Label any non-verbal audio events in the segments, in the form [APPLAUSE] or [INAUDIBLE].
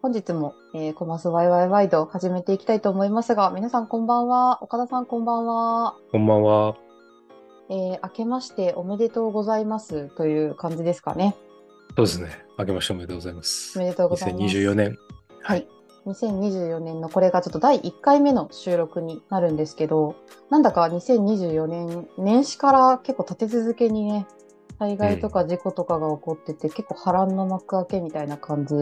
本日も、えー、コマスワイワイワイドを始めていきたいと思いますが、皆さんこんばんは。岡田さんこんばんは。こんばんは。えー、明けましておめでとうございますという感じですかね。そうですね。明けましておめでとうございます。おめでとうございます。2024年。はい。2024年のこれがちょっと第1回目の収録になるんですけど、なんだか2024年、年始から結構立て続けにね、災害とか事故とかが起こってて、結構波乱の幕開けみたいな感じ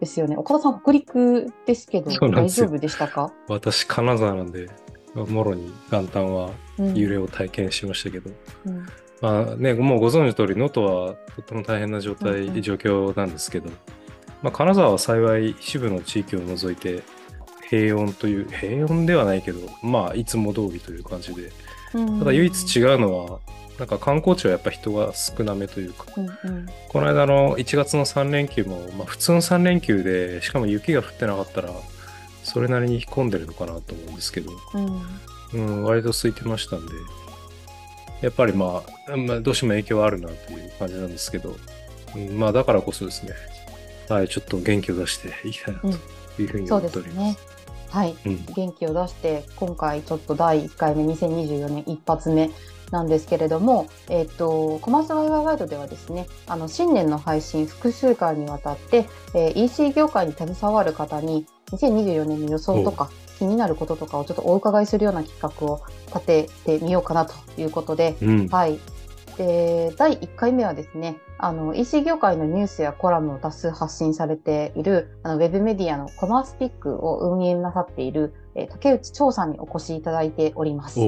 ですよね。岡田さん、北陸ですけど、大丈夫でしたか？私、金沢なんで、もろに元旦はうん。揺れを体験しましたけど、うん。まあね、もうご存知の通り、能登はとっても大変な状態、うんうん。状況なんですけど、まあ、金沢は幸い一部の地域を除いて、平穏という、平穏ではないけど、まあ、いつも通りという感じで、うん。ただ唯一違うのは、なんか観光地はやっぱ人が少なめというか、うんうん。この間の1月の3連休も、まあ、普通の3連休で、しかも雪が降ってなかったら、それなりに混んでるのかなと思うんですけど、うん。うん、割と空いてましたんで、やっぱりまあ、まあ、どうしても影響はあるなという感じなんですけど、うん、まあだからこそですね、はい、ちょっと元気を出していきたいなというふうに思っております。ですね。はい。うん。元気を出して、今回ちょっと第1回目、2024年一発目なんですけれども、えっ、と、コマースワイワイワイドではですね、あの、新年の配信複数回にわたって、えー EC 業界に携わる方に、2024年の予想とか、気になることとかをちょっとお伺いするような企画を立ててみようかなということで、うん、はい。で、第1回目はですね、あの、EC 業界のニュースやコラムを多数発信されている、あの、ウェブメディアのコマースピックを運営なさっている、えー竹内長さんにお越しいただいております。おー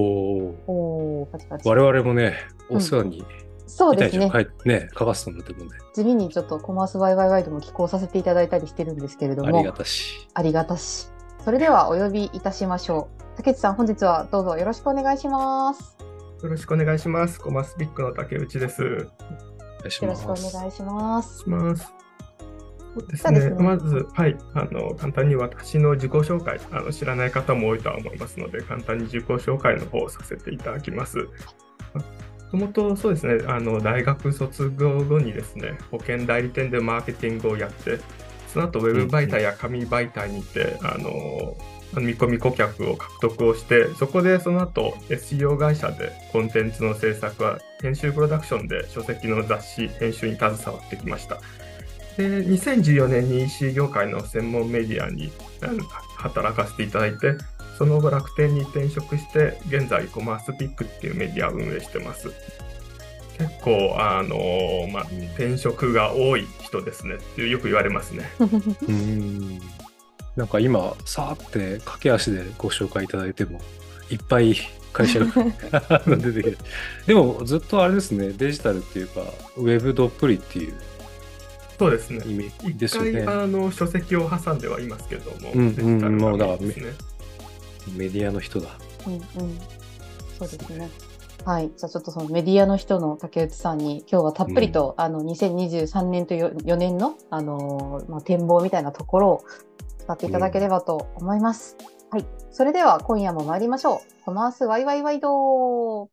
おーパチパチ。我々もね、お世話に、そうですね。書いね、書かせてもらってるので、地味にちょっとコマースワイワイワイドも寄稿させていただいたりしてるんですけれども、ありがたし。ありがたし。それではお呼びいたしましょう。竹内さん、本日はどうぞよろしくお願いします。よろしくお願いします。コマスピックの竹内です。よろし。くお願いします。します。そうですね。まず、はい、あの簡単に私の自己紹介あの、知らない方も多いとは思いますので、簡単に自己紹介の方をさせていただきます。もともとそうですね、あの大学卒業後にですね、保険代理店でマーケティングをやって、その後ウェブ媒体や紙媒体にて、あの見込み顧客を獲得をして、そこでその後 SEO 会社でコンテンツの制作は編集プロダクションで書籍の雑誌編集に携わってきました。で、2014年に EC 業界の専門メディアに働かせていただいて、その後楽天に転職して、現在コマースピックっていうメディアを運営してます。結構、あのまあ、転職が多い人ですねってよく言われますね。[LAUGHS] うんなんか今、さーって駆け足でご紹介いただいても、いっぱい会社が [LAUGHS] 出てきて。でもずっとあれですね、デジタルっていうか、ウェブどっぷりっていうそうですね。イメージで一回、すよね。あの書籍を挟んではいますけども、うんうんもうだからですね。メディアの人だ。うんうん、そうですね。はい。じゃあちょっとそのメディアの人の竹内さんに今日はたっぷりと、あの2023年と4年の、あのーまあ、展望みたいなところを使っていただければと思います。はい。それでは今夜も参りましょう。コマースワイワイワイド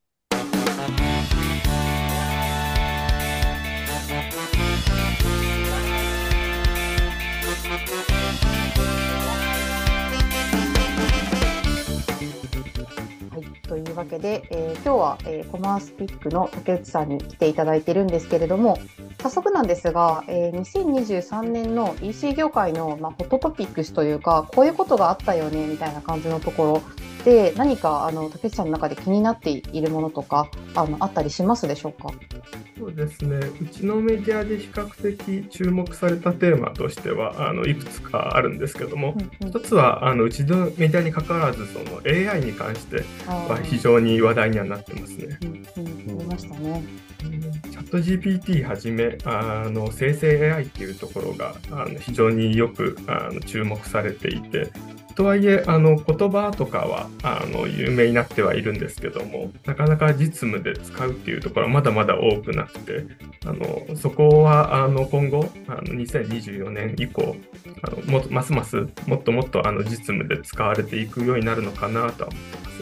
というわけで、えー今日は、えーコマースピックの竹内さんに来ていただいてるんですけれども早速なんですが、えー2023年の EC 業界の、まあ、ホットトピックスというかこういうことがあったよねみたいな感じのところで何かあの竹内さんの中で気になっているものとかあのあったりしますでしょうか？そうですね。うちのメディアで比較的注目されたテーマとしては、あのいくつかあるんですけども、うんうん一つはあのうちのメディアに関わらず、その AI に関しては非常に話題にはなってますね。うんうん、ありましたね。チャット GPT はじめあの生成 AI っていうところがあの非常によくあの注目されていてとはいえあの言葉とかはあの有名になってはいるんですけどもなかなか実務で使うっていうところはまだまだ多くなくてあのそこはあの今後あの2024年以降あのもますますもっともっとあの実務で使われていくようになるのかなとは思ってます。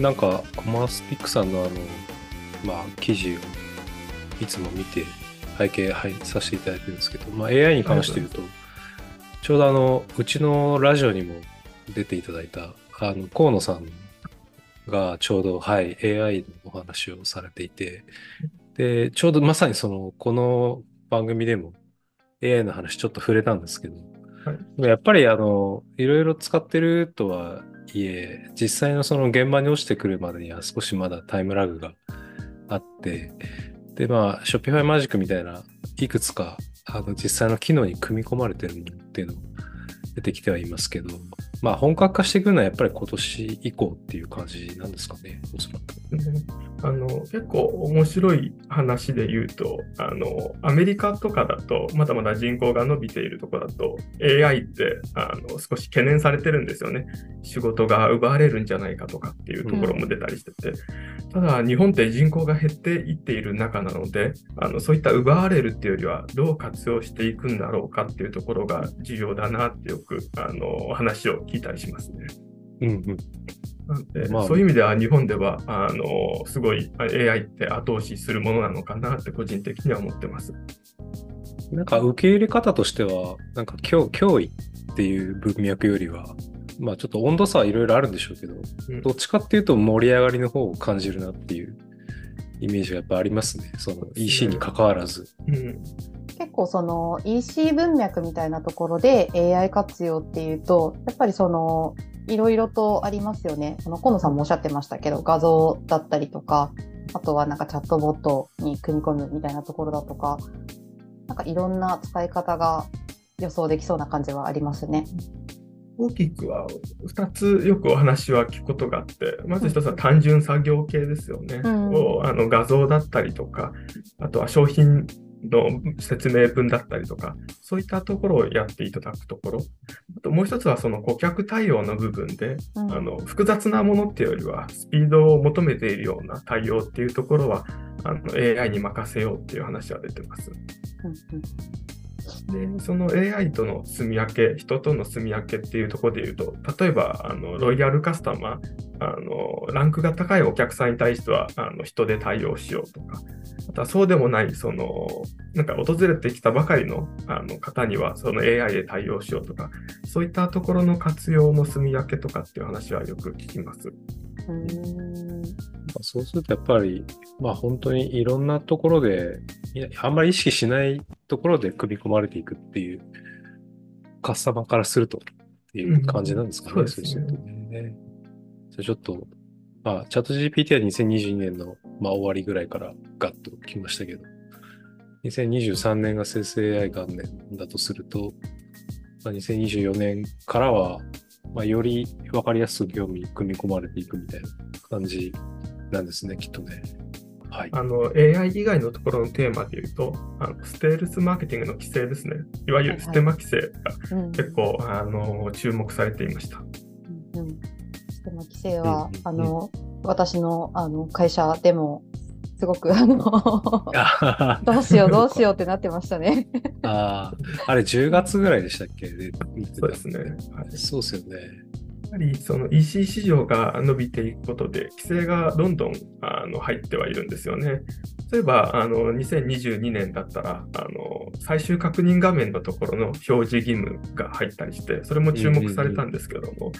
なんか、コマースピックさんのあの、まあ、記事をいつも見て、背景、はい、させていただいてるんですけど、まあ、AI に関して言うと、ちょうどあの、うちのラジオにも出ていただいた、あの、河野さんがちょうど、はい、AI のお話をされていて、で、ちょうどまさにその、この番組でも AI の話ちょっと触れたんですけど、はい。やっぱりあの、いろいろ使ってるとはいえ、実際のその現場に落ちてくるまでには少しまだタイムラグがあって、で、まあ、Shopify Magic みたいないくつか、あの、実際の機能に組み込まれてるものっていうのも出てきてはいますけど、まあ、本格化していくのはやっぱり今年以降っていう感じなんですかね、おそらく。あの結構面白い話で言うとあのアメリカとかだとまだまだ人口が伸びているところだと AI ってあの少し懸念されてるんですよね。仕事が奪われるんじゃないかとかっていうところも出たりしてて、ただ日本って人口が減っていっている中なのであのそういった奪われるっていうよりはどう活用していくんだろうかっていうところが重要だなってよくあの話を聞いたりしますね。うんうん。なんでまあそういう意味では日本ではあのすごい AI って後押しするものなのかなって個人的には思ってます。なんか受け入れ方としては、なんか脅脅威っていう文脈よりは、まあちょっと温度差はいろいろあるんでしょうけど、うんどっちかっていうと盛り上がりの方を感じるなっていうイメージがやっぱありますね。その EC に関わらず。うん結構その EC 文脈みたいなところで AI 活用っていうとやっぱりそのいろいろとありますよね。あの河野さんもおっしゃってましたけど画像だったりとかあとはなんかチャットボットに組み込むみたいなところだとかなんかいろんな使い方が予想できそうな感じはありますね。大きくは2つよくお話は聞くことがあって、まず1つは単純作業系ですよね。うんをあの画像だったりとか、あとは商品の説明文だったりとか、そういったところをやっていただくところ。あともう1つはその顧客対応の部分で、うんあの複雑なものっていうよりは、スピードを求めているような対応っていうところは、あの AI に任せようっていう話は出てます。うんうんで、その AI との住み分け、人との住み分けっていうところで言うと、例えば、あのロイヤルカスタマー、あのランクが高いお客さんに対してはあの人で対応しようとか、あとはそうでもない、その、なんか訪れてきたばかりのあの方には、その AI で対応しようとか、そういったところの活用の住み分けとかっていう話はよく聞きます。うーんまあそうするとやっぱり、まあ本当にいろんなところで、いやあんまり意識しないところで組み込まれていくっていう、カスタマーからするとっていう感じなんですかね。うんそうですねるとね。じゃあちょっと、まあ、チャット GPT は2022年の、まあ、終わりぐらいからガッと来ましたけど、2023年が生成 AI 元年だとすると、まあ、2024年からは、まあ、より分かりやすく業務に組み込まれていくみたいな感じなんですね、きっとね。はい。あの AI 以外のところのテーマで言うと、あのステールスマーケティングの規制ですね。いわゆるステマ規制がうん結構、あの注目されていました。うんうんでも規制は、うんあの私のあの会社でもすごくあのあ [LAUGHS] どうしようどうしようってなってましたね。[LAUGHS] あー、あれ10月ぐらいでしたっけ？でそうですね。はいそうですよね。やはりその EC 市場が伸びていくことで、規制がどんどんあの入ってはいるんですよね。例えば、あの2022年だったらあの、最終確認画面のところの表示義務が入ったりして、それも注目されたんですけども、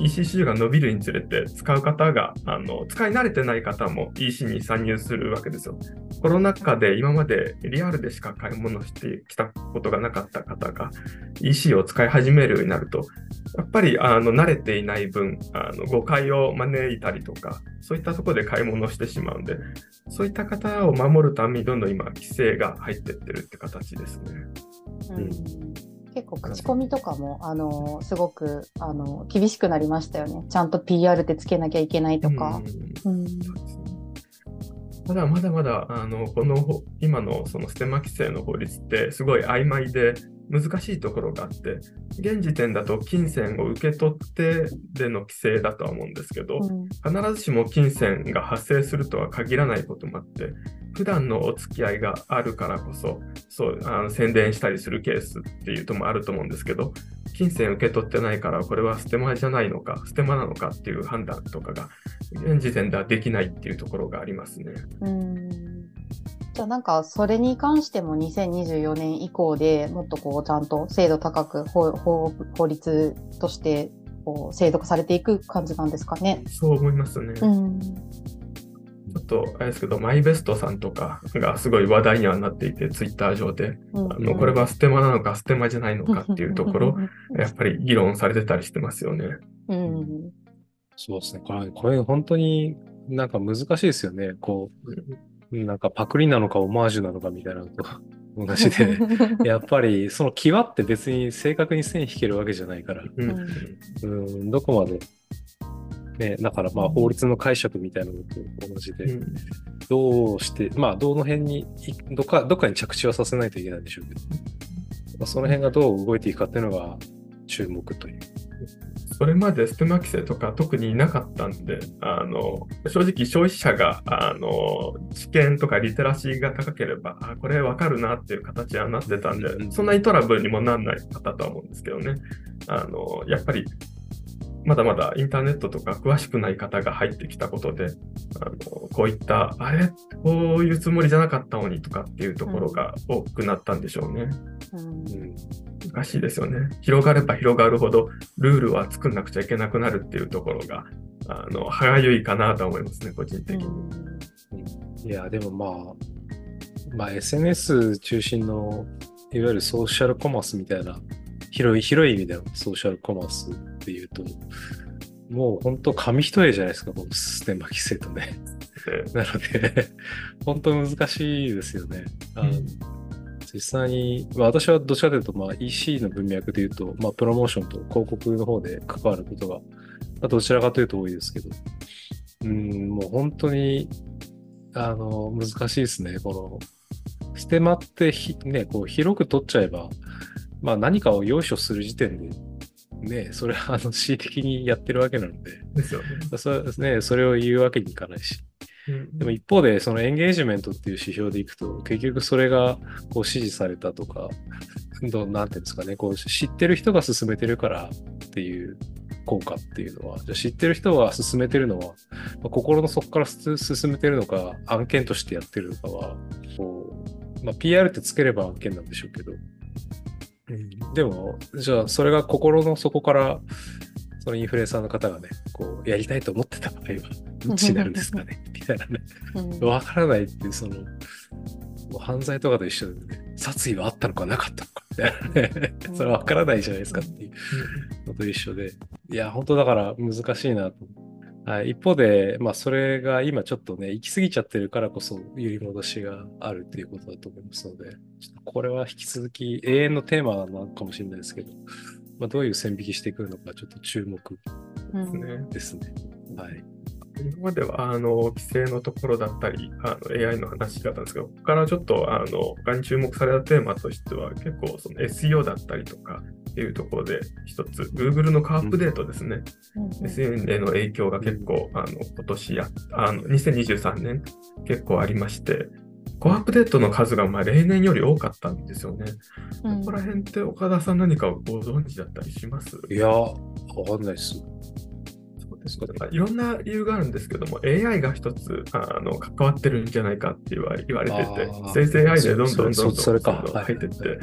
EC 市場が伸びるにつれて、使う方があの、使い慣れてない方も EC に参入するわけですよ。コロナ禍で今までリアルでしか買い物してきたことがなかった方が EC を使い始めるようになると、やっぱりあの慣れていない分あの、誤解を招いたりとか、そういったところで買い物をしてしまうんで、そういった方を守るためにどんどん今、規制が入ってってるって形ですね。うん結構口コミとかもあのすごくあの厳しくなりましたよね。ちゃんと PR ってつけなきゃいけないとか。ただまだまだあのこのほ今のそのステマ規制の法律ってすごい曖昧で難しいところがあって現時点だと金銭を受け取ってでの規制だとは思うんですけど、うん必ずしも金銭が発生するとは限らないこともあって、普段のお付き合いがあるからこそ、そうあの宣伝したりするケースっていうともあると思うんですけど、金銭受け取ってないから、これはステマじゃないのか、ステマなのかっていう判断とかが、現時点ではできないっていうところがありますね。うんじゃあなんかそれに関しても2024年以降でもっとこうちゃんと精度高く法法法律としてこう制度化されていく感じなんですかね？そう思いますね。うん。ちょっとあれですけど、マイベストさんとか [LAUGHS] がすごい話題にはなっていて、ツイッター上で、うんあのこれはステマなのかステマじゃないのかっていうところ、やっぱり議論されてたりしてますよね。うん。そうですね。これ、これ本当になんか難しいですよね。こう、なんかパクリなのかオマージュなのかみたいなのと [LAUGHS] 同じで、[LAUGHS] やっぱりその際って別に正確に線引けるわけじゃないから、うん。うん、どこまで、ね、だからまあ法律の解釈みたいなのと同じで、うん。どうして、まあどの辺にい、どっか、どっかに着地はさせないといけないんでしょうけど、まあ、その辺がどう動いていくかっていうのが注目という。それまでステマ規制とか特にいなかったんで、あの正直消費者があの知見とかリテラシーが高ければ、あこれわかるなっていう形はなってたんで、うんそんなにトラブルにもなんない方とは思うんですけどね。あのやっぱりまだまだインターネットとか詳しくない方が入ってきたことで、あのこういった、あれ、こういうつもりじゃなかったのにとかっていうところが多くなったんでしょうね。うんうん難しいですよね。広がれば広がるほど、ルールは作んなくちゃいけなくなるっていうところが、あの、歯がゆいかなとは思いますね、個人的に。いや、でもまあ、まあ SNS 中心の、いわゆるソーシャルコマースみたいな、広い、広い意味でのソーシャルコマースっていうと、もう本当紙一重じゃないですか、このステマ規制とね。でなので、[LAUGHS] 本当難しいですよね。あのうん実際に、まあ、私はどちらかというと、まあ、EC の文脈で言うと、まあ、プロモーションと広告の方で関わることが、まあどちらかというと多いですけど、うん、もう本当に、あの、難しいですね。この、ステマってひ、ね、こう、広く取っちゃえば、まあ、何かを用意する時点で、ね、それは、あの、恣意的にやってるわけなので、ですよね。そ,、ね、それを言うわけにいかないし。うん。でも一方で、そのエンゲージメントっていう指標でいくと、結局それがこう支持されたとか、どうなんていうんですかね、こう知ってる人が進めてるからっていう効果っていうのは、じゃあ知ってる人が進めてるのは、まあ心の底からす進めてるのか、案件としてやってるのかは、こう、まあ、PR ってつければ案件なんでしょうけど、うん。でも、じゃあそれが心の底から、そのインフルエンサーの方がね、こう、やりたいと思ってた場合は、[LAUGHS] どっちになるんですかね。みたいなね。うんわからないっていう、その、犯罪とかと一緒でね、殺意はあったのかなかったのかみたいなね、それはわからないじゃないですかっていうのと一緒で、いや、本当だから難しいなと。はい、一方で、まあ、それが今ちょっとね、行き過ぎちゃってるからこそ、揺り戻しがあるっていうことだと思いますので、ちょっとこれは引き続き永遠のテーマなのかもしれないですけど、まあ、どういう線引きしてくるのか、ちょっと注目うんねですね。はい。今まではあの規制のところだったり、あの AI の話だったんですけど、ここからちょっとあの他に注目されたテーマとしては、結構その SEO だったりとかっていうところで、一つ、Google のカープデートですね、SEO への影響が結構、あの今年や、あの2023年結構ありまして、コアアップデートの数がまあ例年より多かったんですよね。うん。ここら辺って岡田さん何かご存知だったりします？いや、わかんないです。そうですね。まあいろんな理由があるんですけども、AI が一つあの関わってるんじゃないかって言われてて生成 AI でどんどんどんどん入ってっはい。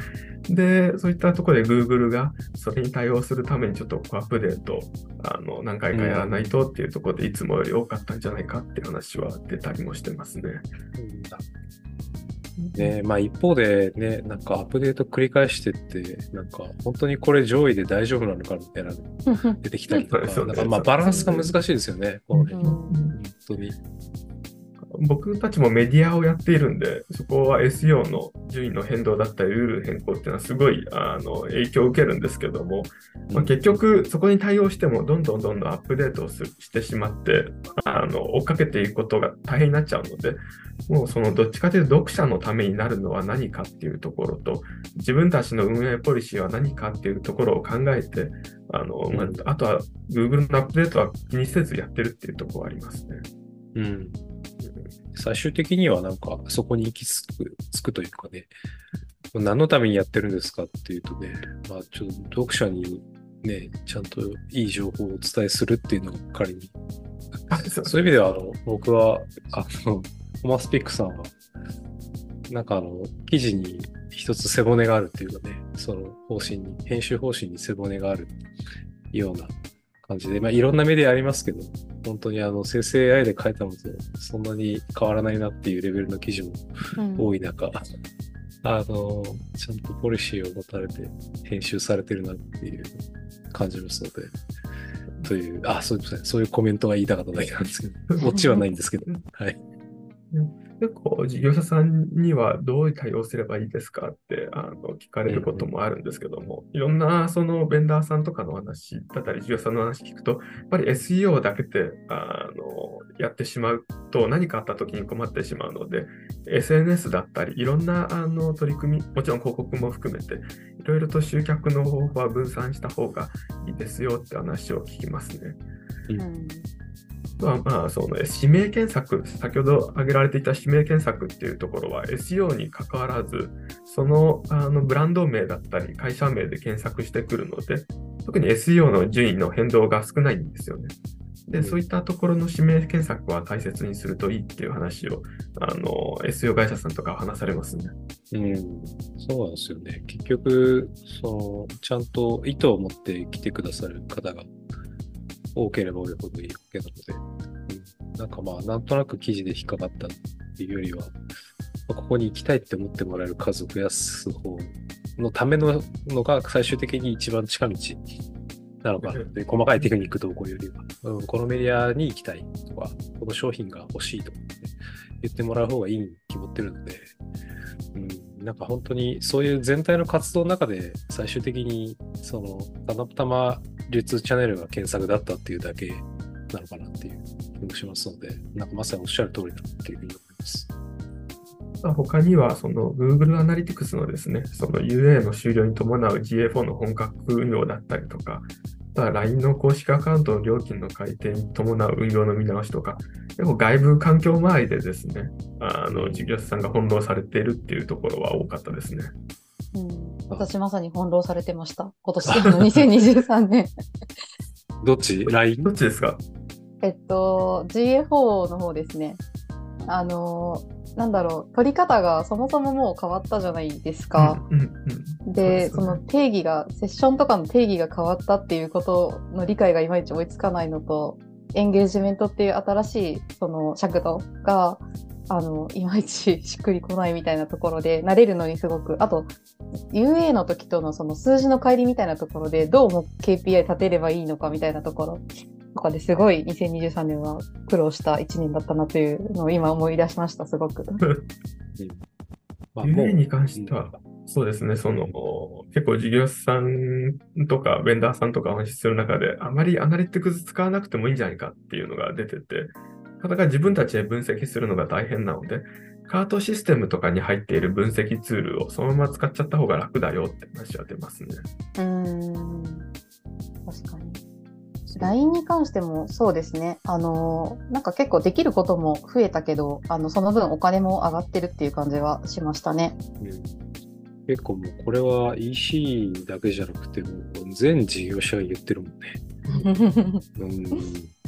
て、で、そういったところで Google がそれに対応するためにちょっとアップデートあの何回かやらないとっていうところでいつもより多かったんじゃないかっていう話は出たりもしてますね。ね。まあ一方でね、なんかアップデート繰り返してって、なんか本当にこれ上位で大丈夫なのかみたいなの出てきたりとか、[LAUGHS] なんかまあバランスが難しいですよね、この辺。うん。本当に。僕たちもメディアをやっているんで、そこは SEO の順位の変動だったり、ルール変更っていうのはすごいあの影響を受けるんですけども、まあ、結局そこに対応してもどんどんどんどんアップデートをすしてしまってあの追っかけていくことが大変になっちゃうのでもうそのどっちかというと読者のためになるのは何かっていうところと自分たちの運営ポリシーは何かっていうところを考えてあの、まあうんあとは Google のアップデートは気にせずやってるっていうところはありますね。うん。最終的にはなんかそこに行き着く、つくというかね、何のためにやってるんですかっていうとね、まあちょっと読者にね、ちゃんといい情報をお伝えするっていうのが仮に。あそうそういう意味では、あの、僕は、あの、トマスピックさんは、なんかあの、記事に一つ背骨があるっていうかね、その方針に、編集方針に背骨があるような感じで、まあいろんなメディアありますけど、本当にあの、生成 AI で書いたのとそんなに変わらないなっていうレベルの記事もうん多い中、あの、ちゃんとポリシーを持たれて編集されてるなっていう感じますので、という、あ、そうですね、そういうコメントが言いたかっただけなんですけど、[LAUGHS] オチはないんですけど、はい。結構事業者さんにはどう対応すればいいですかってあの聞かれることもあるんですけども、いろんなそのベンダーさんとかの話だったり、事業者さんの話聞くと、やっぱり SEO だけであのやってしまうと何かあった時に困ってしまうので、SNS だったり、いろんなあの取り組み、もちろん広告も含めて、いろいろと集客の方法は分散した方がいいですよって話を聞きますね。うんまあまあ、その指名検索、先ほど挙げられていた指名検索っていうところは SEO に関わらず、そのあのブランド名だったり会社名で検索してくるので、特に SEO の順位の変動が少ないんですよね。で、そういったところの指名検索は大切にするといいっていう話を、あの、SEO 会社さんとかは話されますね。うん、そうなんですよね。結局、その、ちゃんと意図を持って来てくださる方が多ければ多いほどいいわけなので、うん、なんかまあ、なんとなく記事で引っかかったっていうよりは、まあここに行きたいって思ってもらえる数を増やす方のためののが最終的に一番近道なのかなって、[LAUGHS] 細かいテクニック動向よりは、うん、このメディアに行きたいとか、この商品が欲しいとか、ね、言ってもらう方がいいに決まってるので、うん、なんか本当にそういう全体の活動の中で最終的にそのたまたま流通チャンネルが検索だったっていうだけなのかなっていう気もしますので、なんかまさにおっしゃる通りだっていうふうに思います。まあ他には、その Google Analytics のですね、その UA の終了に伴う GA4 の本格運用だったりとか、あとは LINE の公式アカウントの料金の改定に伴う運用の見直しとか、結構外部環境周りでですね、あの事業者さんが翻弄されているっていうところは多かったですね。うん私まさに翻弄されてました。今年の [LAUGHS] 2023年。どっち ?LINE? どっちですか？えっと、GA4 の方ですね。あの、なんだろう、取り方がそもそももう変わったじゃないですか。うんうんうんで、そですねそうの定義が、セッションとかの定義が変わったっていうことの理解がいまいち追いつかないのと、エンゲージメントっていう新しいその尺度が、あの、いまいちしっくりこないみたいなところで、慣れるのにすごく、あと、UA の時とのその数字の乖離みたいなところで、どうも KPI 立てればいいのかみたいなところとかですごい2023年は苦労した1年だったなというのを今思い出しました、すごく。[LAUGHS] UA に関しては、そうですね、その、結構事業者さんとかベンダーさんとかお話しする中で、あまりアナリティクス使わなくてもいいんじゃないかっていうのが出てて、方が自分たちで分析するのが大変なので、カートシステムとかに入っている分析ツールをそのまま使っちゃった方が楽だよって話は出ますね。うーん確かに。LINE に関してもそうですね。あのーなんか結構できることも増えたけど、あのその分お金も上がってるっていう感じはしましたね。うん結構もうこれは EC だけじゃなくてもう全事業者が言ってるもんね。[LAUGHS] うん、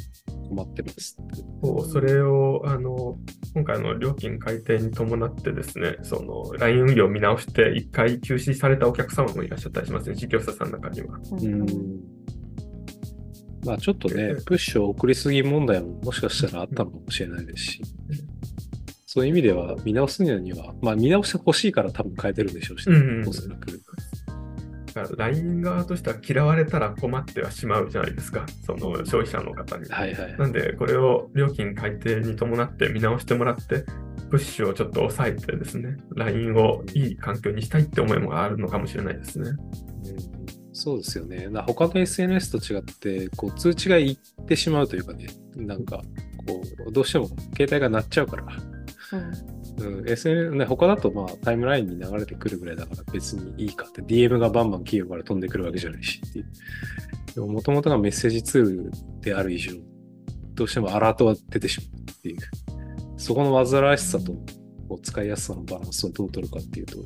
困ってます。そうそれをあの今回の料金改定に伴ってですね、その LINE 運用を見直して一回休止されたお客様もいらっしゃったりしますね、事業者さんの中には。うんまあちょっとね、プッシュを送りすぎ問題ももしかしたらあったのかもしれないですし、そういう意味では見直すには、まあ見直してほしいから多分変えてるんでしょうし、うんうんおそらく。だから LINE 側としては嫌われたら困ってはしまうじゃないですか、その消費者の方に。はいはい。なんで、これを料金改定に伴って見直してもらって、プッシュをちょっと抑えてですね、LINE をいい環境にしたいって思いもあるのかもしれないですね。うんそうですよね。な他の SNS と違って、こう通知がいってしまうというかね、なんか、こう、どうしても携帯が鳴っちゃうから、うんうん、SN ね、他だとまあタイムラインに流れてくるぐらいだから別にいいかって、DM がバンバン企業から飛んでくるわけじゃないしっていう。でも、もともとがメッセージツールである以上、どうしてもアラートは出てしまうっていう。そこの煩わしさとこう使いやすさのバランスをどう取るかっていうと、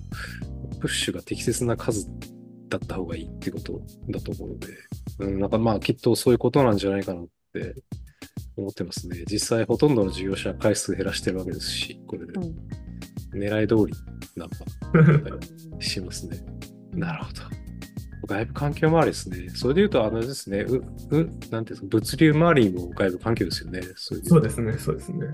プッシュが適切な数だった方がいいってことだと思うので、うん、なんかまあきっとそういうことなんじゃないかなって思ってますね。実際ほとんどの事業者は回数減らしてるわけですし、これで。うん狙い通りなんかしますね。なるほど。外部環境周りですね。それで言うと、あのですね、う、う、なんていうんですか、物流周りも外部環境ですよね。そうそうですね、そうですね。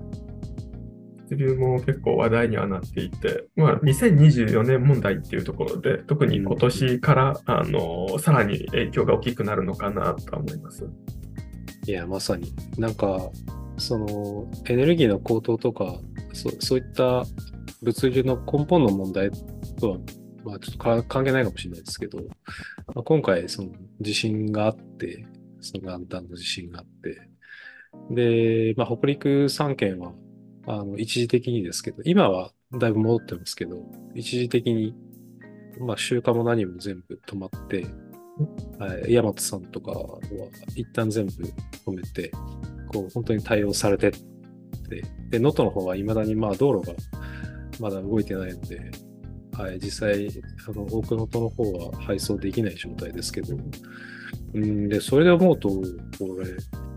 物流も結構話題にはなっていて、まあ、2024年問題っていうところで、特に今年から、あの、さらに影響が大きくなるのかなとは思います。いや、まさに。なんか、その、エネルギーの高騰とか、そそういった物流の根本の問題とは、まあ、ちょっと関係ないかもしれないですけど、まあ、今回、その地震があって、その元旦の地震があって、で、まあ、北陸3県は、あの、一時的にですけど、今はだいぶ戻ってますけど、一時的に、まあ、集荷も何も全部止まって、大和さんとかは一旦全部止めて、こう、本当に対応されてって、で、能登の方はいまだにまあ道路がまだ動いてないので、はい、実際、あの、多くのとの方は配送できない状態ですけど、うん、で、それで思うと、これ、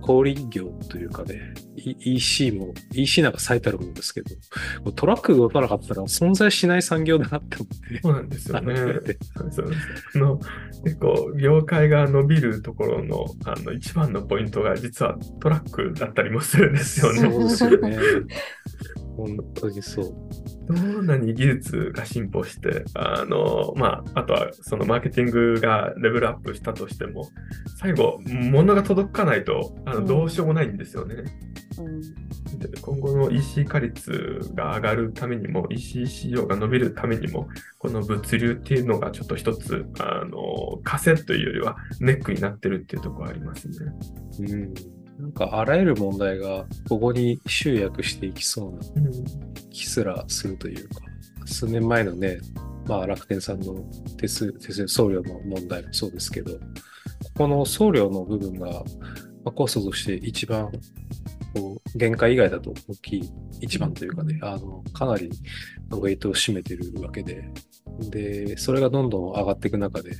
小売業というかね、E- EC も、EC なんか最たるものですけど、トラックが動かなかったら存在しない産業だなって思って。そうなんですよね。あの結構、業界が伸びるところのあの一番のポイントが、実はトラックだったりもするんですよね。そうですよね。本当にそう。どんなに技術が進歩して、あの、まあ、あとはそのマーケティングがレベルアップしたとしても、最後、物が届かないと、あの、うんどうしようもないんですよね。うんで今後の EC 化率が上がるためにも、EC 市場が伸びるためにも、この物流っていうのがちょっと一つ、あの、枷というよりはネックになってるっていうところありますね。うん。なんかあらゆる問題がここに集約していきそうなうん。気すらするというか、数年前のね、まあ楽天さんの手数、手数送料の問題もそうですけど、ここの送料の部分が、まあ、コストとして一番こう限界以外だと大きい一番というかね、あの、かなりのウェイトを占めてるわけで、で、それがどんどん上がっていく中で、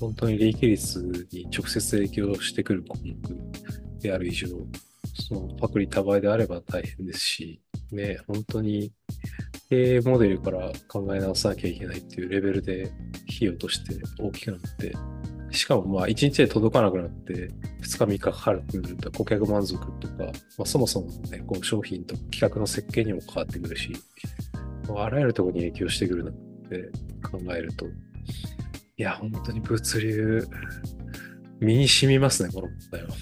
本当に利益率に直接影響してくる項目である以上、そのパクリ多倍であれば大変ですし、ね、本当に経営モデルから考え直さなきゃいけないっていうレベルで費用として大きくなって、しかもまあ1日で届かなくなって2日3日かかるってなると顧客満足とか、まあ、そもそもね、こう商品とか企画の設計にも関わってくるし、あらゆるところに影響してくるなって考えると、いや、本当に物流、身に染みますね、この問題は。[LAUGHS]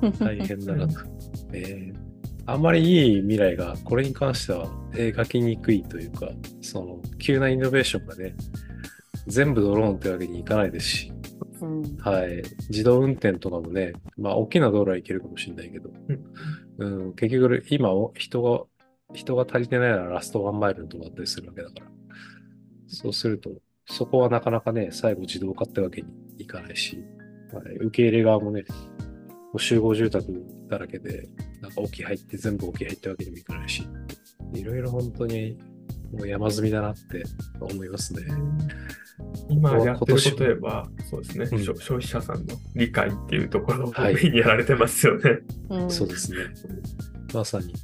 本当に。大変だなと。[LAUGHS] えーあんまりいい未来が、これに関しては描きにくいというか、その、急なイノベーションがね、全部ドローンってわけにいかないですし、うんはい。自動運転とかもね、まあ、大きな道路はいけるかもしれないけど、うん、結局、今、人が、人が足りてないならラストワンマイルのとこだったりするわけだから。そうすると、そこはなかなかね、最後自動化ってわけにいかないし、はい受け入れ側もね、もう集合住宅だらけで、なんか沖入って全部沖入ってわけにもいかないし、いろいろ本当にもう山積みだなって思いますね。今やってることといえば、そうですね、うん消消費者さんの理解っていうところをはいメインにやられてますよね。うんそうですね。まさに。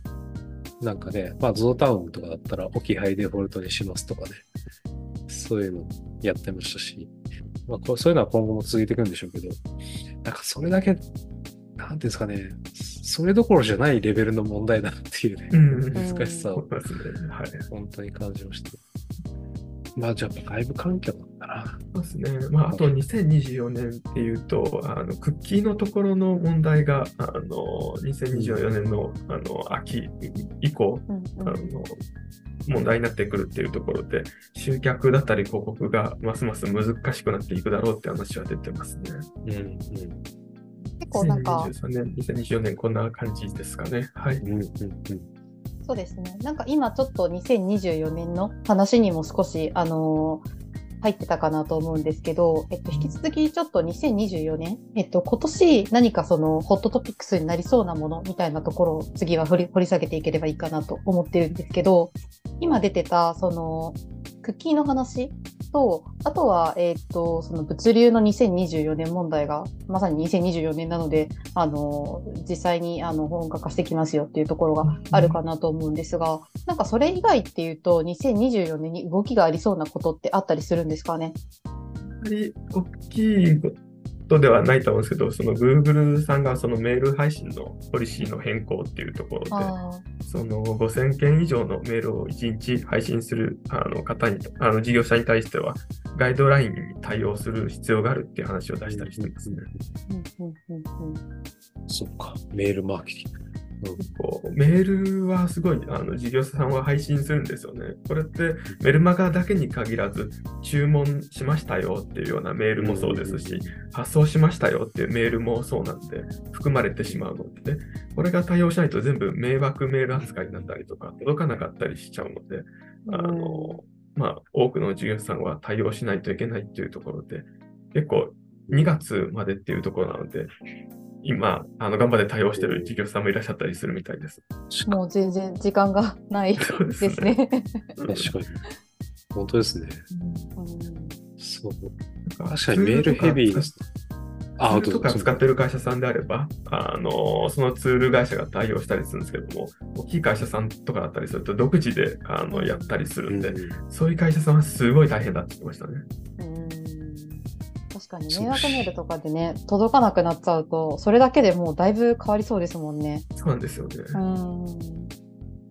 なんかね、まあ、ゾウタウンとかだったら、置き配デフォルトにしますとかね。そういうのやってましたし、まあ、こうそういうのは今後も続いていくんでしょうけど、なんかそれだけ、なんていうんですかね、それどころじゃないレベルの問題だっていうね、うん難しさを。はい。本当に感じました。まあ、じゃあ、外部環境なんだな。そうですね。まあ、あと2024年っていうと、あのクッキーのところの問題が、あの2024年のあの秋以降、うんあの問題になってくるっていうところで、集客だったり広告がますます難しくなっていくだろうって話は出てますね。うん、うん。結構なんか、2023年、2024年こんな感じですかね。はい。うん、うん、うん。そうですね。なんか今ちょっと2024年の話にも少し、あのー入ってたかなと思うんですけど、えっと、引き続きちょっと2024年、えっと、今年何かそのホットトピックスになりそうなものみたいなところを次は掘り掘り下げていければいいかなと思ってるんですけど、今出てたそのクッキーの話と、あとは、えっ、と、その物流の2024年問題が、まさに2024年なので、あの、実際にあの本格化してきますよっていうところがあるかなと思うんですが、なんかそれ以外っていうと、2024年に動きがありそうなことってあったりするんですかね？り大きいことではないと思うんですけど、その Google さんがそのメール配信のポリシーの変更っていうところで、その5000件以上のメールを1日配信するあの方に、あの事業者に対しては、ガイドラインに対応する必要があるっていう話を出したりしてますね。そっか、メールマーケティング。こうメールはすごいあの事業者さんは配信するんですよね。これってメルマガだけに限らず、注文しましたよっていう。ようなメールもそうですし、発送しましたよっていう。メールもそうなんで、含まれてしまう。ので、これが対応しないと全部迷惑メール扱いになったりとか、届かなかったりしちゃうので、あのまあ、多くの事業者さんは対応しないといけないっていう。ところで、結構2月までっていうところなので、今、あの頑張って対応してる事業者さんもいらっしゃったりするみたいです。もう全然時間がない [LAUGHS] ですね。すね確かに。本当ですね。うん、そう。確かにメールヘビーですあ、ツールとか使ってる会社さんであれば、あの、そのツール会社が対応したりするんですけども、大きい会社さんとかだったりすると、独自であのやったりするんで、うん、そういう会社さんはすごい大変だって言ってましたね。確かに迷惑メールとかでね、届かなくなっちゃうと、それだけでもうだいぶ変わりそうですもんね。そうなんですよね。うん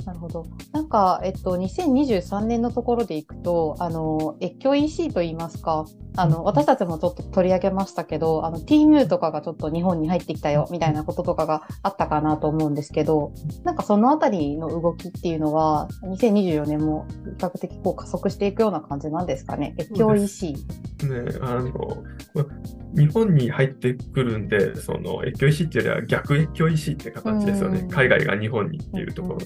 なるほど。なんか、えっと、2023年のところでいくと、あの、越境 EC といいますか、あの、私たちもちょっと取り上げましたけど、あの、TMU とかがちょっと日本に入ってきたよ、みたいなこととかがあったかなと思うんですけど、なんかそのあたりの動きっていうのは、2024年も比較的こう加速していくような感じなんですかね？越境 EC。ね、あの、日本に入ってくるんで、その越境 EC っていうよりは逆越境 EC って形ですよね。海外が日本にっていうところで。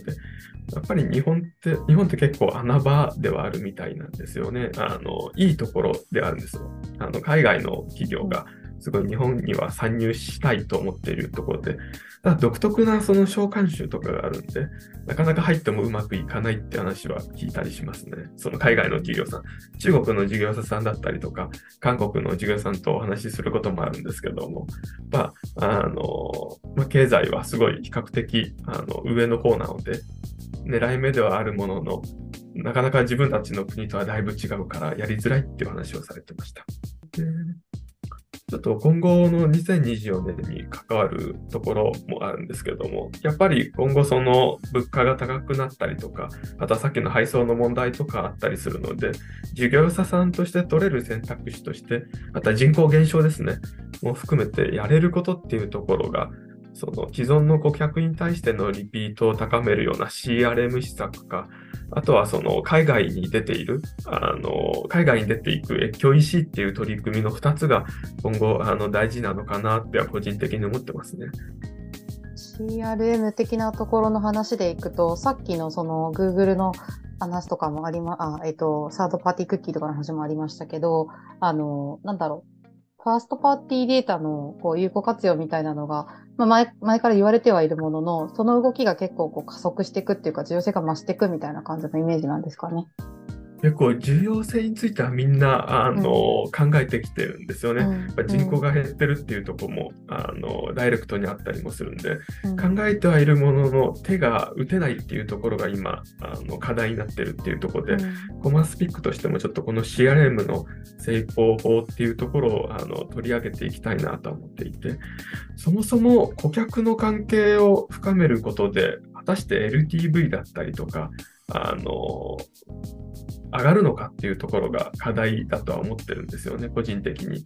やっぱり日本って、日本って結構穴場ではあるみたいなんですよね。あの、いいところであるんですよ。あの、海外の企業がすごい日本には参入したいと思っているところで、ただ独特なその召喚集とかがあるんで、なかなか入ってもうまくいかないって話は聞いたりしますね。その海外の企業さん。中国の事業者さんだったりとか、韓国の事業さんとお話しすることもあるんですけども、まあ、あの、まあ、経済はすごい比較的あの上の方なので、狙い目ではあるものの、なかなか自分たちの国とはだいぶ違うからやりづらいっていう話をされてました。ちょっと今後の2024年に関わるところもあるんですけども、やっぱり今後その物価が高くなったりとか、またさっきの配送の問題とかあったりするので、事業者さんとして取れる選択肢として、また人口減少ですね、も含めてやれることっていうところがその既存の顧客に対してのリピートを高めるような CRM 施策か、あとはその海外に出ている、あの、海外に出ていく越境 EC っていう取り組みの2つが今後あの大事なのかなっては個人的に思ってますね。CRM 的なところの話でいくと、さっきのその Google の話とかもありま、あ、えっと、サードパーティークッキーとかの話もありましたけど、あの、なんだろう、ファーストパーティーデータのこう有効活用みたいなのが、まあ前、前から言われてはいるものの、その動きが結構こう加速していくっていうか、重要性が増していくみたいな感じのイメージなんですかね。結構重要性についてはみんなあの、うん、考えてきてるんですよね。うん、人口が減ってるっていうところもあのダイレクトにあったりもするんで、うん、考えてはいるものの手が打てないっていうところが今あの課題になってるっていうところで、コマスピックとしてもちょっとこの CRM の成功法っていうところをあの取り上げていきたいなと思っていて、そもそも顧客の関係を深めることで、果たして LTV だったりとか、あの上がるのかっていうところが課題だとは思ってるんですよね、個人的に。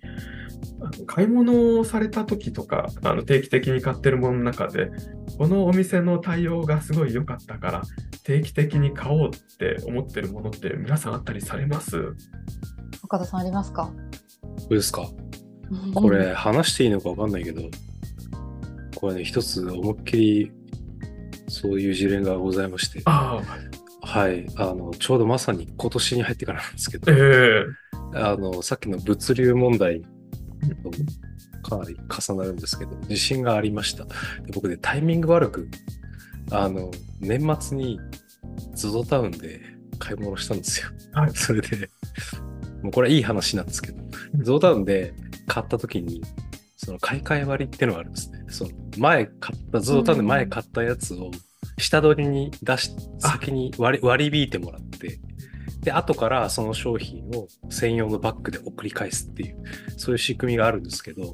あの買い物をされた時とか、あの定期的に買ってるものの中で、このお店の対応がすごい良かったから、定期的に買おうって思ってるものって皆さんあったりされます？岡田さんありますか？そうですか？これ話していいのか分かんないけど、これね、一つ思いっきりそういう事例がございまして。あはい、あのちょうどまさに今年に入ってからなんですけど、えー、あのさっきの物流問題とかなり重なるんですけど、地震がありました。で僕ね、タイミング悪く、あの年末に ZOZO タウンで買い物したんですよ。はい、[LAUGHS] それで、もうこれはいい話なんですけど、ゾウタウンで買った時に、その買い替え割っていうのがあるんですね。その前買った、ゾウタウンで前買ったやつを下取りに出し、先に割り割り引いてもらって、で、後からその商品を専用のバッグで送り返すっていう、そういう仕組みがあるんですけど、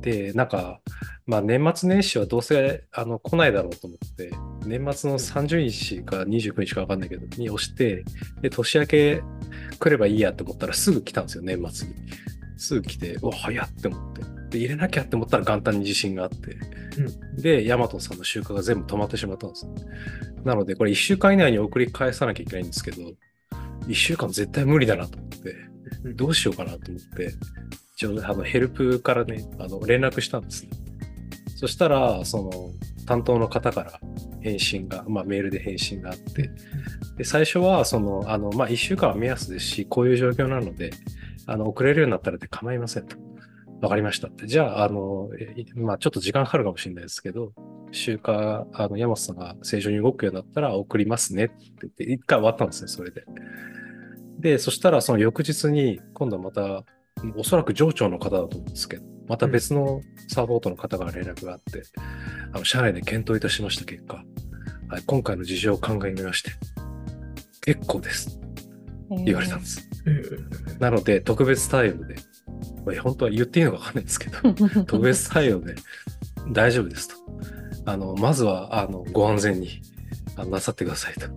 で、なんか、まあ年末年始はどうせあの来ないだろうと思って、年末の30日か29日か分かんないけど、に押して、で、年明け来ればいいやって思ったらすぐ来たんですよ、年末に。すぐ来て、うわ、早っって思って。で、入れなきゃって思ったら元旦に地震があって、で、ヤマトさんの集荷が全部止まってしまったんです。なので、これ1週間以内に送り返さなきゃいけないんですけど、1週間絶対無理だなと思って、どうしようかなと思って、一応、あの、ヘルプからね、あの、連絡したんですね。そしたら、その、担当の方から返信が、まあ、メールで返信があって、で、最初は、その、あの、まあ、1週間は目安ですし、こういう状況なので、あの、遅れるようになったらで構いませんと。わかりましたって。じゃあ、あの、えまあ、ちょっと時間かかるかもしれないですけど、集荷、あの、山本さんが正常に動くようになったら送りますねって言って、一回終わったんですね、それで。で、そしたらその翌日に、今度また、おそらく上長の方だと思うんですけど、また別のサポートの方から連絡があって、あの、社内で検討いたしました結果、はい、今回の事情を考えみまして、結構です。言われたんです。えーなので、特別対応で、これ本当は言っていいのかわかんないですけど、特別対応で大丈夫ですと。あの、まずは、あの、ご安全にあのなさってくださいと。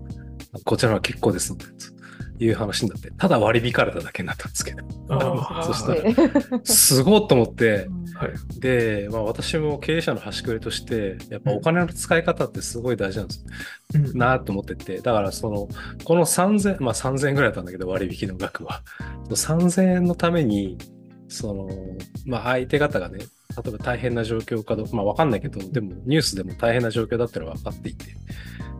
こちらは結構ですので、という話になって、ただ割り引かれただけになったんですけど、あ [LAUGHS] そしたららすごいと思って、はい。で、まあ私も経営者の端くれとして、やっぱお金の使い方ってすごい大事なんですうんなと思ってて、だからその、この3000、まあ3000円ぐらいだったんだけど、割引の額は。その3000円のために、その、まあ相手方がね、例えば大変な状況かどうか、まあわかんないけど、でもニュースでも大変な状況だったら分かっていて、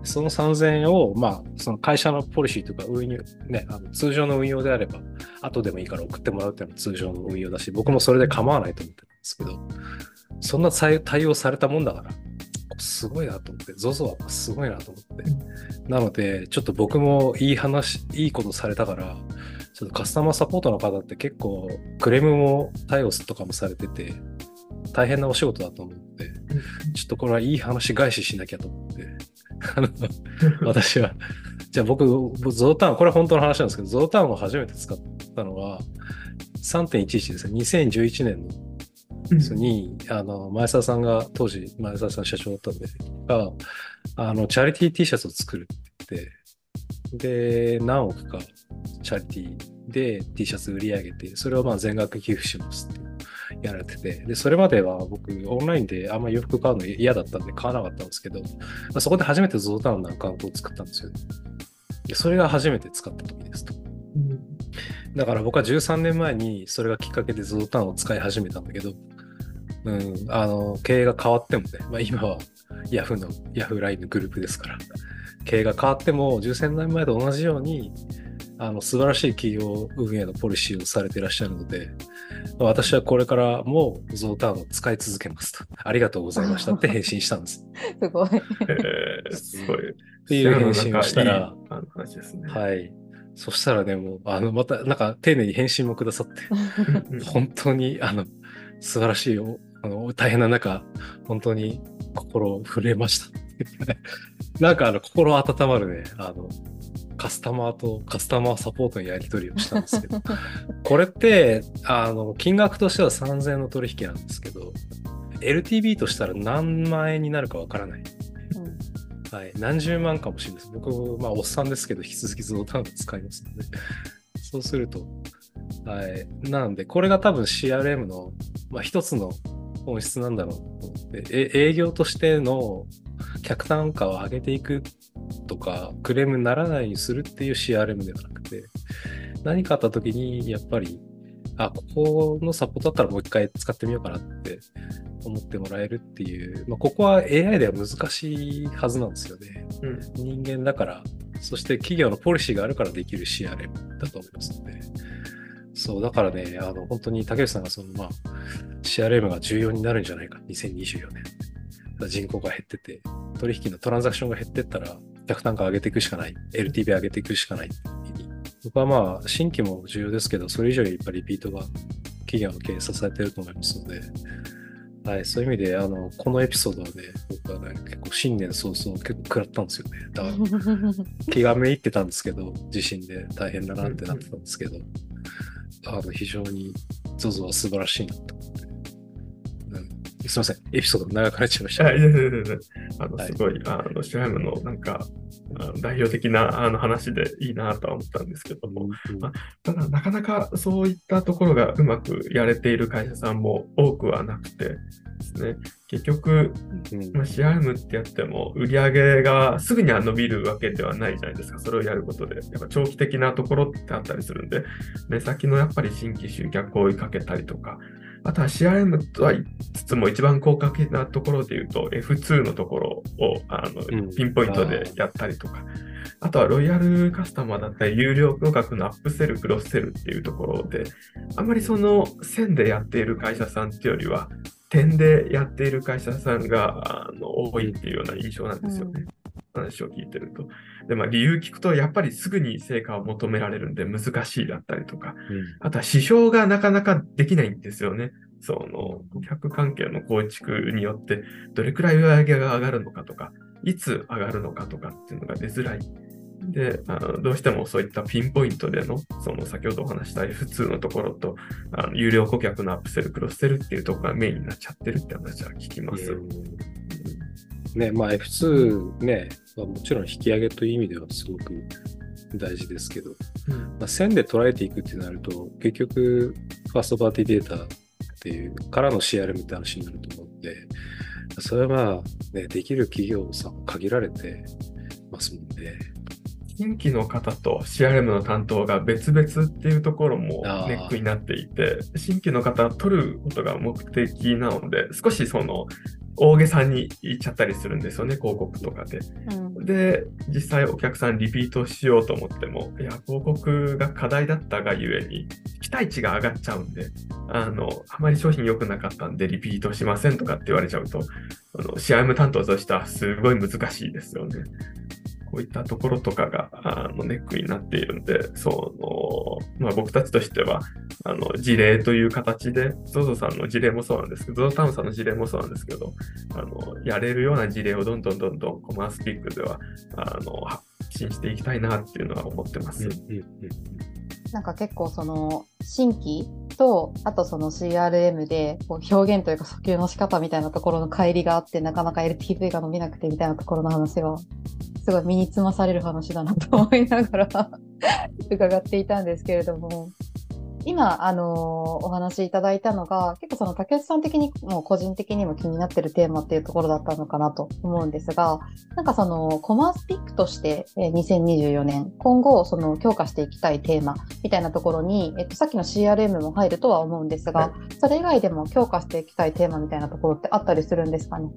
その3000円を、まあ、その会社のポリシーとか運用、ね、あの通常の運用であれば、後でもいいから送ってもらうっていうのは通常の運用だし、僕もそれで構わないと思ってるんですけど、そんな対対応されたもんだから、すごいなと思って、ZOZO はすごいなと思って。なので、ちょっと僕もいい話、いいことされたから、ちょっとカスタマーサポートの方って結構クレームも対応とかもされてて、大変なお仕事だと思うので、ちょっとこれはいい話返ししなきゃと思って、あの、私は、じゃあ僕、ゾウタウン、これは本当の話なんですけど、ゾウタウンを初めて使ったのは、3.11ですね、2011年のうん。に、あの、前澤さんが、当時、前澤さん社長だったんで、が、あの、チャリティー T シャツを作るって言って、で、何億か、チャリティーで T シャツ売り上げて、それをまあ全額寄付しますってやられてて、で、それまでは僕、オンラインであんま洋服買うの嫌だったんで買わなかったんですけど、まあそこで初めてゾウタウンのアカウントを作ったんですよ。で、それが初めて使った時ですと。うんだから僕は13年前にそれがきっかけでゾウタウンを使い始めたんだけど、うん、あの、経営が変わってもね、まあ今はヤフーの、ヤフーラインのグループですから、経営が変わっても13年前と同じように、あの、素晴らしい企業運営のポリシーをされていらっしゃるので、まあ私はこれからもゾウタウンを使い続けますと。ありがとうございましたって返信したんです。すごい。えーすごい。っっていう返信をしたら、あの話ですね。はい。そしたらね、もう、あの、また、なんか、丁寧に返信もくださって、う [LAUGHS] ん本当に、あの、素晴らしいお、あの、大変な中、本当に心震えました。[LAUGHS] なんか、あの、心温まるね、あの、カスタマーとカスタマーサポートのやり取りをしたんですけど、[LAUGHS] これって、あの、金額としては3000円の取引なんですけど、LTV としたら何万円になるかわからない。はい、何十万かもしれないです。僕、まあ、おっさんですけど、引き続きゾウタウン使いますので。そうすると、はい。なので、これが多分 CRM の、まあ、一つの本質なんだろうと思って、え営業としての客単価を上げていくとか、クレームにならないようにするっていう CRM ではなくて、何かあった時に、やっぱり、あ、ここのサポートだったらもう一回使ってみようかなって思ってもらえるっていう、まあ、ここは AI では難しいはずなんですよね。うん人間だから、そして企業のポリシーがあるからできる CRM だと思いますので、そう、だからね、あの、本当に竹内さんがその、まあ、CRM が重要になるんじゃないか、2024年。人口が減ってて、取引のトランザクションが減ってったら、客単価上げていくしかない、LTV 上げていくしかないっていう僕はまあ、新規も重要ですけど、それ以上にやっぱりリピートが企業の経営支えてると思いますので、はい、そういう意味で、あの、このエピソードはね、僕はね、結構新年早々結構食らったんですよね。だから [LAUGHS] 気がめいってたんですけど、地震で大変だなってなってたんですけど、あの、非常に ZOZO は素晴らしいなと思って。うんすみません、エピソード長くなっちゃいました、いやいやいやあの、はい。すごい、あの、シュライムのなんか、代表的なあの話でいいなとは思ったんですけども、うんまただ、なかなかそういったところがうまくやれている会社さんも多くはなくてですね、結局、うんまあ、CRM ってやっても売り上げがすぐには伸びるわけではないじゃないですか。それをやることで。やっぱ長期的なところってあったりするんで、目先のやっぱり新規集客を追いかけたりとか、あとは CRM とは言いつつも一番効果的なところで言うと F2 のところをあのうんピンポイントでやったりとか、あとはロイヤルカスタマーだったり、有料価格のアップセル、クロスセルっていうところで、あんまりその線でやっている会社さんっていうよりは、点でやっている会社さんがあの多いっていうような印象なんですよね。話を聞いてると。で、まあ理由聞くと、やっぱりすぐに成果を求められるんで難しいだったりとか、うんあとは指標がなかなかできないんですよね。その、顧客関係の構築によって、どれくらい売り上げが上がるのかとか、いつ上がるのかとかっていうのが出づらい。で、あのどうしてもそういったピンポイントでの、その先ほどお話した F2 のところと、あの有料顧客のアップセル、クロスセルっていうところがメインになっちゃってるって話は聞きます。ね、まあ F2 ね、まあもちろん引き上げという意味ではすごく大事ですけど、まあ、線で捉えていくってなると、結局、ファーストパーティーデータっていうからの CRM って話になると思うんで、それはまあ、ね、できる企業さんも限られてますもんね。新規の方と CRM の担当が別々っていうところもネックになっていて、新規の方は取ることが目的なので、少しその大げさに言っちゃったりするんですよね、広告とかで。うんで、実際お客さんリピートしようと思っても、いや、広告が課題だったがゆえに、期待値が上がっちゃうんで、あの、あまり商品良くなかったんでリピートしませんとかって言われちゃうと、あの、CRM 担当としてはすごい難しいですよね。こういったところとかがあのネックになっているんで、その、まあ、僕たちとしては、あの、事例という形で、ZOZO さんの事例もそうなんですけど、ZOZO タウンさんの事例もそうなんですけど、あの、やれるような事例をどんどんどんどんコマースピックでは、あの、発信していきたいなっていうのは思ってます。うんうんうんなんか結構その新規とあとその CRM でこう表現というか訴求の仕方みたいなところの乖離があってなかなか LTV が伸びなくてみたいなところの話はすごい身につまされる話だなと思いながら [LAUGHS] 伺っていたんですけれども。今、あのーお話しいただいたのが結構その竹内さん的にも個人的にも気になってるテーマっていうところだったのかなと思うんですがなんかそのコマースピックとして、えー2024年今後その強化していきたいテーマみたいなところに、えっと、さっきの CRM も入るとは思うんですが、はそれ以外でも強化していきたいテーマみたいなところってあったりするんですかね？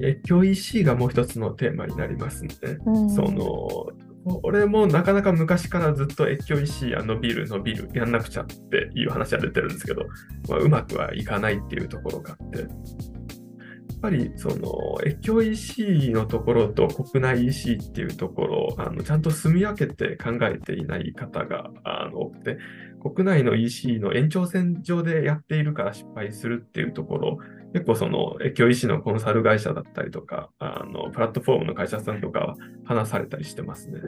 越境 EC がもう一つのテーマになりますね。うんその、これもなかなか昔からずっと越境 EC や伸びる伸びるやんなくちゃっていう話は出てるんですけど、まあ、うまくはいかないっていうところがあって、やっぱりその越境 EC のところと国内 EC っていうところをあのちゃんと住み分けて考えていない方があの多くて、国内の EC の延長線上でやっているから失敗するっていうところ結構その越境医師のコンサル会社だったりとか、あのプラットフォームの会社さんとかは話されたりしてますね。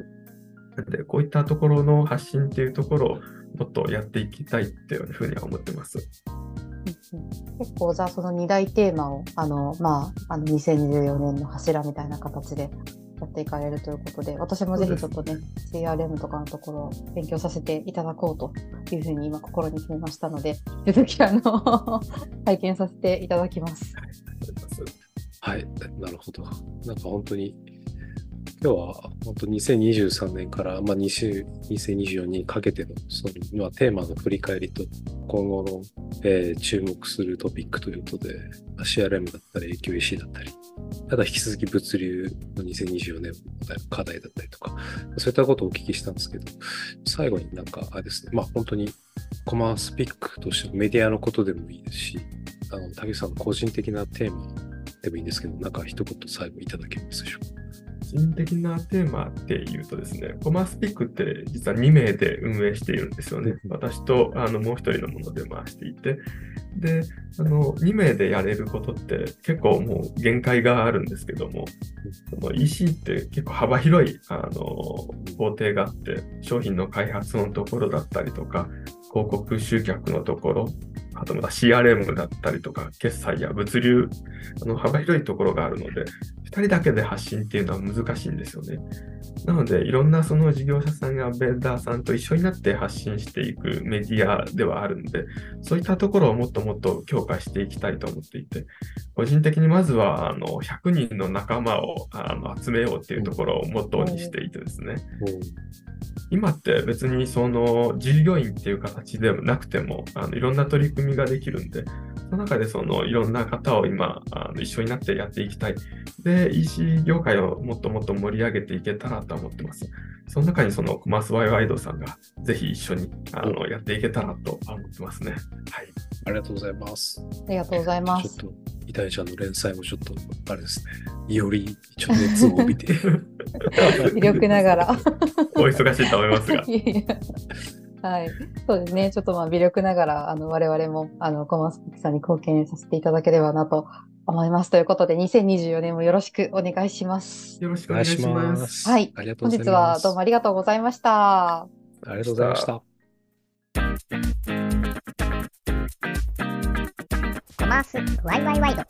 で、こういったところの発信っていうところをもっとやっていきたいっていうふうには思ってます。結構じゃあその2大テーマをあの、まあ、あの2024年の柱みたいな形でやっていかれるということで私もぜひちょっとね CRM とかのところを勉強させていただこうというふうに今心に決めましたので続きあの [LAUGHS] 体験させていただきます。はい、なるほど。なんか本当に、今日は本当2023年から、まあ、20 2024にかけてのその、まあ、テーマの振り返りと、今後の、えー注目するトピックということで、CRM だったり、影響 EC だったり、ただ引き続き物流の2024年の課題だったりとか、そういったことをお聞きしたんですけど、最後になんか、あれですね、まあ本当にコマースピックとしてのメディアのことでもいいですし、あの、竹内さんの個人的なテーマでもいいんですけど、なんか一言最後いただけますでしょうか？人的なテーマっていうとですね、コマースピックって実は2名で運営しているんですよね。私とあのもう一人のもので回していて、で、あの2名でやれることって結構もう限界があるんですけども、EC って結構幅広いあの工程があって、商品の開発のところだったりとか、広告集客のところ、あとまた CRM だったりとか、決済や物流、あの幅広いところがあるので、2人だけで発信っていうのは難しいんですよね。なので、いろんなその事業者さんやベンダーさんと一緒になって発信していくメディアではあるんで、そういったところをもっともっと強化していきたいと思っていて、個人的にまずはあの100人の仲間をあの集めようっていうところをモットーにしていてですね、今って別にその従業員っていう形でもなくてもあのいろんな取り組みができるんで、その中でそのいろんな方を今あの一緒になってやっていきたい。で、EC 業界をもっともっと盛り上げていけたらと思ってます。その中にそのコマースワイワイドさんがぜひ一緒にあのやっていけたらと思ってますね。はい。ありがとうございます。ありがとうございます。ちょっと、イタリちゃんの連載もちょっと、あれですね。より、ちょっと熱を帯びて。[LAUGHS] 微力ながら。[LAUGHS] お忙しいと思いますが。いやいやはい、そうですね。ちょっとまあ微力ながら、あの我々もあのコマスピックさんに貢献させていただければなと思います。ということで、2024年もよろしくお願いします。よろしくお願いしま。ますす。はい本日。はどうもありがとうございました。ありがとうございました。コマースワイワイワイド。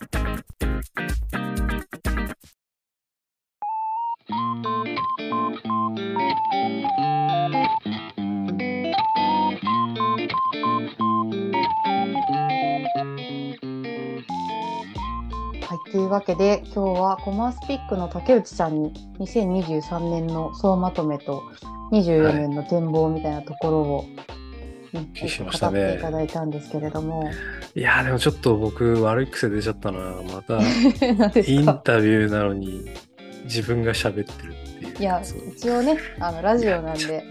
というわけで今日はコマースピックの竹内さんに2023年の総まとめと24年の展望みたいなところを、ね聞きまし語ったねていただいたんですけれども、いやーでもちょっと僕悪い癖出ちゃったな。また [LAUGHS] インかタビューなのに自分が喋ってるっていう。いや一応ねあのラジオなんで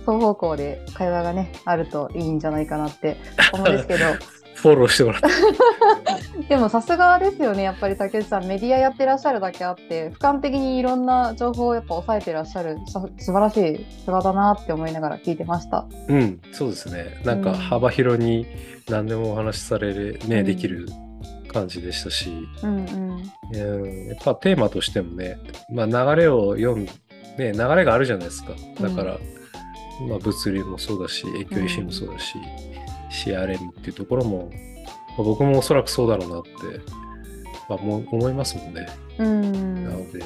双方向で会話がねあるといいんじゃないかなって思うんですけど [LAUGHS] フォローしてもらって。[LAUGHS] でもさすがですよねやっぱり竹内さんメディアやってらっしゃるだけあって俯瞰的にいろんな情報をやっぱ抑えてらっしゃるさ素晴らしい姿だなって思いながら聞いてました。うん、そうですね。なんかうん幅広に何でもお話しされる、ね、うんできる感じでしたし、うんうんうん、やっぱテーマとしてもね、まあ流れを読ん、ね、流れがあるじゃないですか。だから、まあ物流もそうだし、影響 EC もそうだし、CRM っていうところも、まあ僕もおそらくそうだろうなって、まあ、もう思いますもんね。うんなので、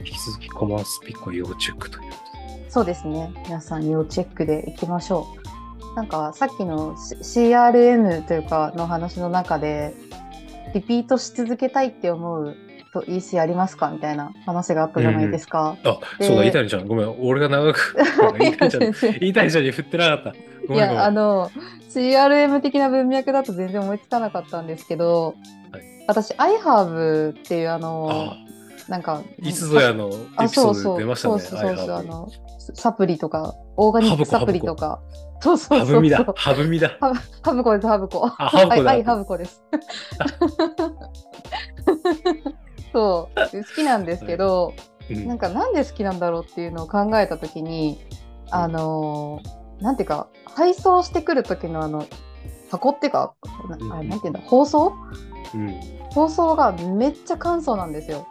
引き続きコマースピックを要チェックということで。そうですね。皆さん要チェックでいきましょう。なんかさっきの C- CRM というかの話の中で、リピートし続けたいって思うと EC ありますかみたいな話があったじゃないですか。あ、でそうだ、イタリちゃん、ごめん、俺が長く、[LAUGHS] イタリちゃんに振ってなかった。ごいや、あの、CRM 的な文脈だと全然思いつかなかったんですけど、はい私、iHerb っていうあの、あなんか、いつぞやのエあ、ピソードそうそう、出ましたね。そうそうそうそう、あの、サプリとか、オーガニックサプリとか、そうそうそうそう。ハブミだ、ハブミだ。ハブコです、ハブコ。あハブコだはい、はいハブコです。[LAUGHS] そう、で好きなんですけど、うんなんかなんで好きなんだろうっていうのを考えたときに、あのーなんていうか、配送してくる時のあの、箱っていうか、なあれなんていうんだ、包装？うん。包装がめっちゃ簡素なんですよ。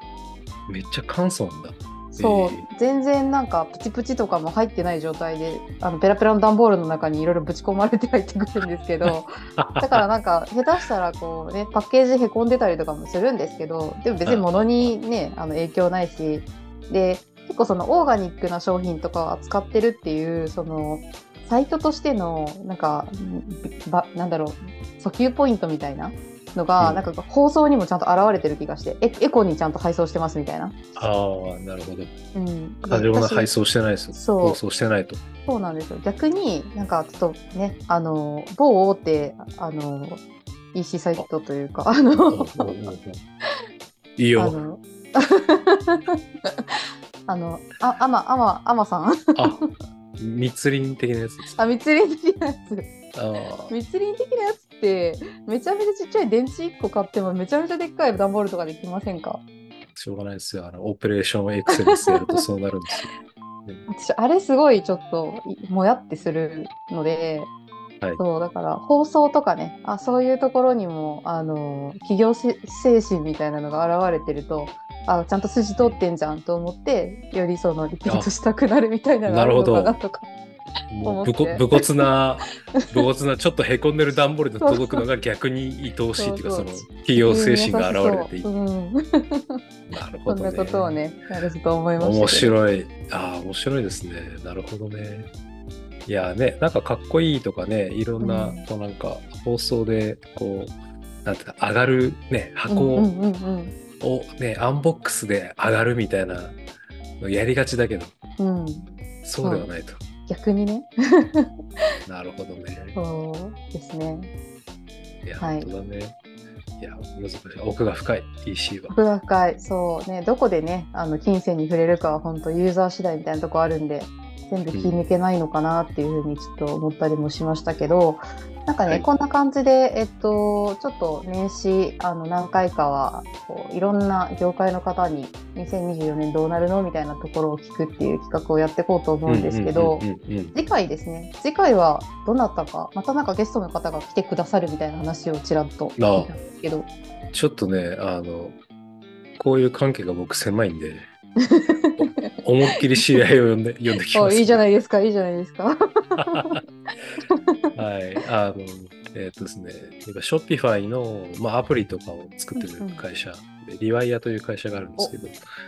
めっちゃ簡素なんだ。そう、え全然なんかプチプチとかも入ってない状態であのペラペラの段ボールの中にいろいろぶち込まれて入ってくるんですけど [LAUGHS] だからなんか下手したらこうねパッケージへこんでたりとかもするんですけどでも別に物にねあの影響ないしで結構そのオーガニックな商品とかを扱ってるっていうそのサイトとしてのなんかんばなんだろう訴求ポイントみたいなのが、うんなんか放送にもちゃんと現れてる気がしてエエコにちゃんと配送してますみたいな。ああ、なるほど。うん、過剰な私配送してないです。そう放送してないと。そうなんですよ。逆になんかちょっとね、あの、某大手、あの、EC サイトというか、あの、いいよ。あの、[LAUGHS] あの、あ、アマ、アマ、アマさんあ、密林的なやつです。あ、密林的なやつ。あ密林的なやつって、めちゃめちゃちっちゃい電池1個買ってもめちゃめちゃでっかい段ボールとかできませんか？しょうがないですよ。あの、オペレーションエクセルスやるとそうなるんですよ。私、あれすごいちょっといもやってするので、はいそう、だから放送とかね、あ、そういうところにも、あの、企業し精神みたいなのが現れてると、あ、ちゃんと筋通ってんじゃんと思って、よりそのリピートしたくなるみたいなのがあるのかなとか。もう武骨な、武骨な、ちょっとへこんでる段ボールで届くのが逆に愛おしいっていうか、その企業精神が現れていて、うん、なるほどね。そんなことをね、やると思いまし。面白い。ああ、面白いですね。なるほどね。いやね、なんかかっこいいとかね、いろんな、うんこうなんか放送で、こう、なんていうか、上がるね、箱をうんうんうんうんね、アンボックスで上がるみたいなのやりがちだけど、うん、そうではないと。逆にね、[LAUGHS] なるほどね。そうですね。いや、はい本当だね。いや、難しい。奥が深い、EC は。奥が深い、そうね、どこでね、あの金銭に触れるかは本当ユーザー次第みたいなとこあるんで、全部気抜けないのかなっていうふうにちょっと思ったりもしましたけど、なんかね、はい。こんな感じで、えっと、ちょっと年始、あの、何回かは、こういろんな業界の方に2024年どうなるの？みたいなところを聞くっていう企画をやっていこうと思うんですけど、次回ですね、次回はどなたか、またなんかゲストの方が来てくださるみたいな話をちらっと聞いたんですけど、ちょっとね、あの、こういう関係が僕狭いんで、お思いっきり知り合いを呼んで、呼んできます。[LAUGHS] おいいじゃないですか、いいじゃないですか。[LAUGHS] はい。あの、えっ、とですね、今、ショッピファイの、まあ、アプリとかを作ってる会社で、リワイヤという会社があるんですけど、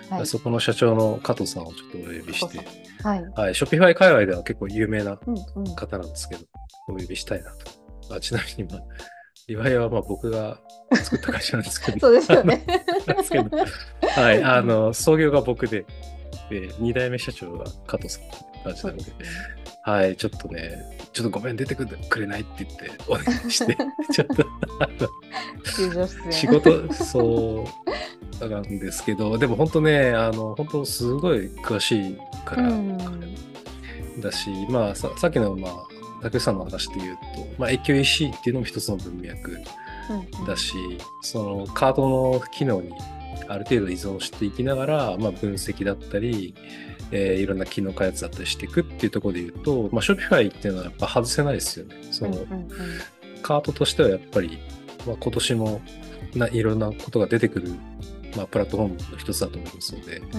はい。そこの社長の加藤さんをちょっとお呼びして、はい。はい、ショッピファイ界隈では結構有名なうんうん。方なんですけど、お呼びしたいなと。あちなみに、まあ、リワイヤはまあ僕が作った会社なんですけど、[LAUGHS] そうですよね。はい、あの、創業が僕で、で、2代目社長が加藤さん感じなので、はい、ちょっとね、ちょっとごめん、出てくれないって言ってお願いして、[LAUGHS] ちょっと。仕事、そうなんですけど、でも本当ね、あの、本当すごい詳しいから、うん。だし、まあさ、さっきの、まあ、竹内さんの話で言うと、まあ、越境 EC っていうのも一つの文脈うん。だし、そのカードの機能にある程度依存していきながら、まあ、分析だったり、えーいろんな機能開発だったりしていくっていうところで言うと、まあ、Shopify っていうのはやっぱ外せないですよね。その、うんうんカートとしてはやっぱり、まあ、今年もないろんなことが出てくる、まあ、プラットフォームの一つだと思いますので、う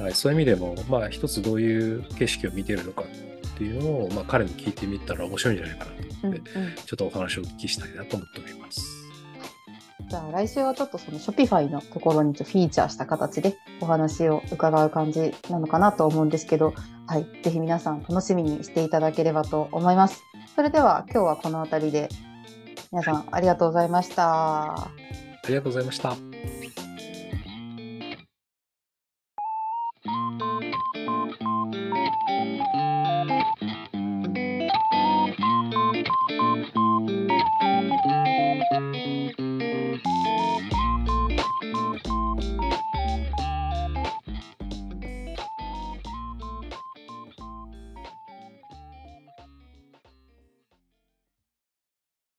んはい、そういう意味でも、まあ、一つどういう景色を見てるのかっていうのを、まあ、彼に聞いてみたら面白いんじゃないかなとうん思って、うんちょっとお話をお聞きしたいなと思っております。じゃあ来週はちょっとその Shopify のところにちょフィーチャーした形でお話を伺う感じなのかなと思うんですけど、はい、ぜひ皆さん楽しみにしていただければと思います。それでは今日はこの辺りで皆さんありがとうございました。ありがとうございました。